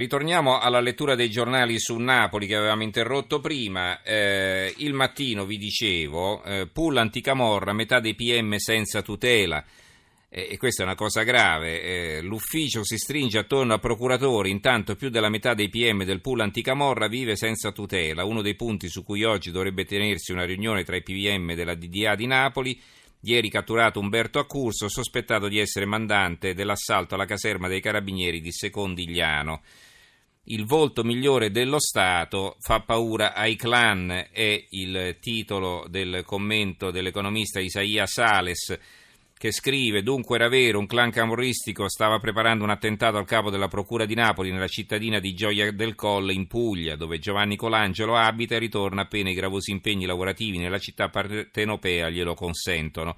Ritorniamo alla lettura dei giornali su Napoli che avevamo interrotto prima. Eh, il mattino vi dicevo, eh, pull anticamorra, metà dei PM senza tutela. Eh, e questa è una cosa grave. Eh, l'ufficio si stringe attorno a procuratori, intanto più della metà dei PM del pool anticamorra vive senza tutela. Uno dei punti su cui oggi dovrebbe tenersi una riunione tra i PM della DDA di Napoli. Ieri catturato Umberto Accurso, sospettato di essere mandante dell'assalto alla caserma dei carabinieri di Secondigliano il volto migliore dello Stato fa paura ai clan è il titolo del commento dell'economista Isaia Sales che scrive dunque era vero un clan camorristico stava preparando un attentato al capo della procura di Napoli nella cittadina di Gioia del Colle in Puglia dove Giovanni Colangelo abita e ritorna appena i gravosi impegni lavorativi nella città partenopea glielo consentono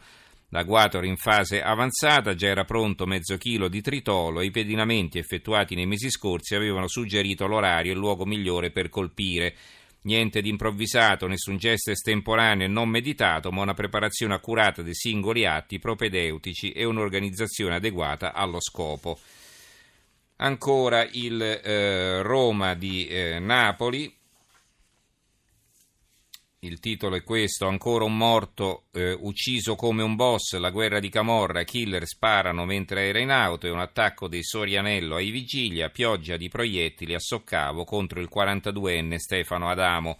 L'agguato in fase avanzata, già era pronto mezzo chilo di tritolo e i pedinamenti effettuati nei mesi scorsi avevano suggerito l'orario e il luogo migliore per colpire. Niente di improvvisato, nessun gesto estemporaneo e non meditato, ma una preparazione accurata dei singoli atti propedeutici e un'organizzazione adeguata allo scopo. Ancora il eh, Roma di eh, Napoli il titolo è questo, ancora un morto eh, ucciso come un boss, la guerra di Camorra, killer sparano mentre era in auto e un attacco dei Sorianello ai Vigilia, pioggia di proiettili a Soccavo contro il 42enne Stefano Adamo.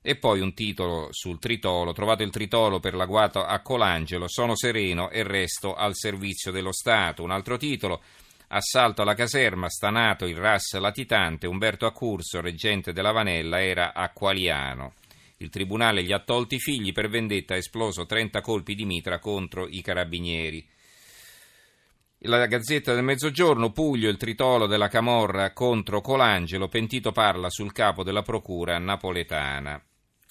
E poi un titolo sul tritolo, trovato il tritolo per l'agguato a Colangelo, sono sereno e resto al servizio dello Stato. Un altro titolo, assalto alla caserma, stanato il RAS latitante, Umberto Accurso, reggente della Vanella, era a Qualiano. Il tribunale gli ha tolti i figli per vendetta, ha esploso 30 colpi di mitra contro i carabinieri. La Gazzetta del Mezzogiorno, Puglio, il tritolo della Camorra contro Colangelo, pentito parla sul capo della procura napoletana.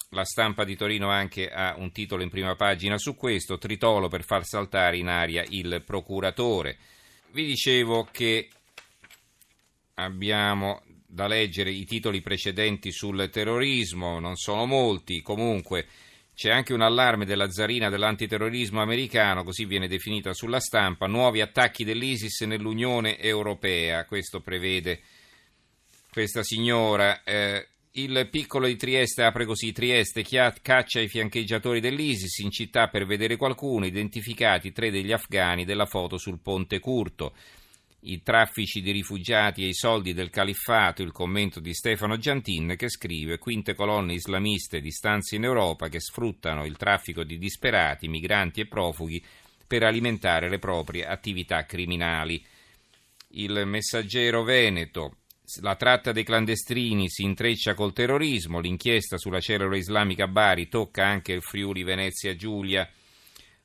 La stampa di Torino anche ha un titolo in prima pagina su questo, tritolo per far saltare in aria il procuratore. Vi dicevo che abbiamo da leggere i titoli precedenti sul terrorismo, non sono molti, comunque c'è anche un allarme della zarina dell'antiterrorismo americano, così viene definita sulla stampa, nuovi attacchi dell'ISIS nell'Unione Europea, questo prevede questa signora. Eh, il piccolo di Trieste apre così, Trieste caccia i fiancheggiatori dell'ISIS in città per vedere qualcuno, identificati tre degli afghani della foto sul ponte curto i traffici di rifugiati e i soldi del califfato, il commento di Stefano Giantin che scrive quinte colonne islamiste di stanze in Europa che sfruttano il traffico di disperati, migranti e profughi per alimentare le proprie attività criminali. Il messaggero Veneto. La tratta dei clandestini si intreccia col terrorismo, l'inchiesta sulla cellula islamica Bari tocca anche il Friuli Venezia Giulia.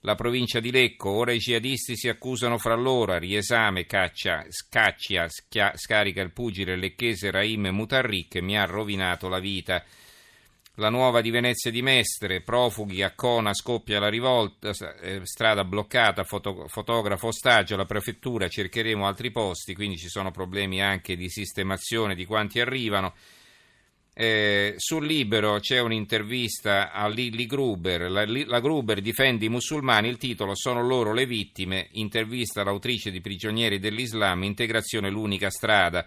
La provincia di Lecco, ora i jihadisti si accusano fra loro, riesame caccia, scaccia, schia, scarica il pugile lecchese Raim Mutarric, mi ha rovinato la vita. La nuova di Venezia di Mestre, profughi a Cona, scoppia la rivolta, eh, strada bloccata, foto, fotografo ostaggio, la prefettura, cercheremo altri posti, quindi ci sono problemi anche di sistemazione di quanti arrivano. Eh, sul Libero c'è un'intervista a Lilly Gruber, la, la, Gruber difende i musulmani, il titolo Sono loro le vittime, intervista l'autrice di Prigionieri dell'Islam, integrazione l'unica strada.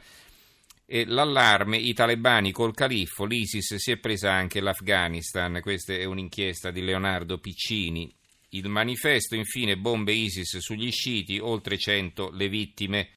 E l'allarme, i talebani col califfo, l'ISIS si è presa anche l'Afghanistan, questa è un'inchiesta di Leonardo Piccini. Il manifesto, infine, bombe ISIS sugli sciiti, oltre 100 le vittime.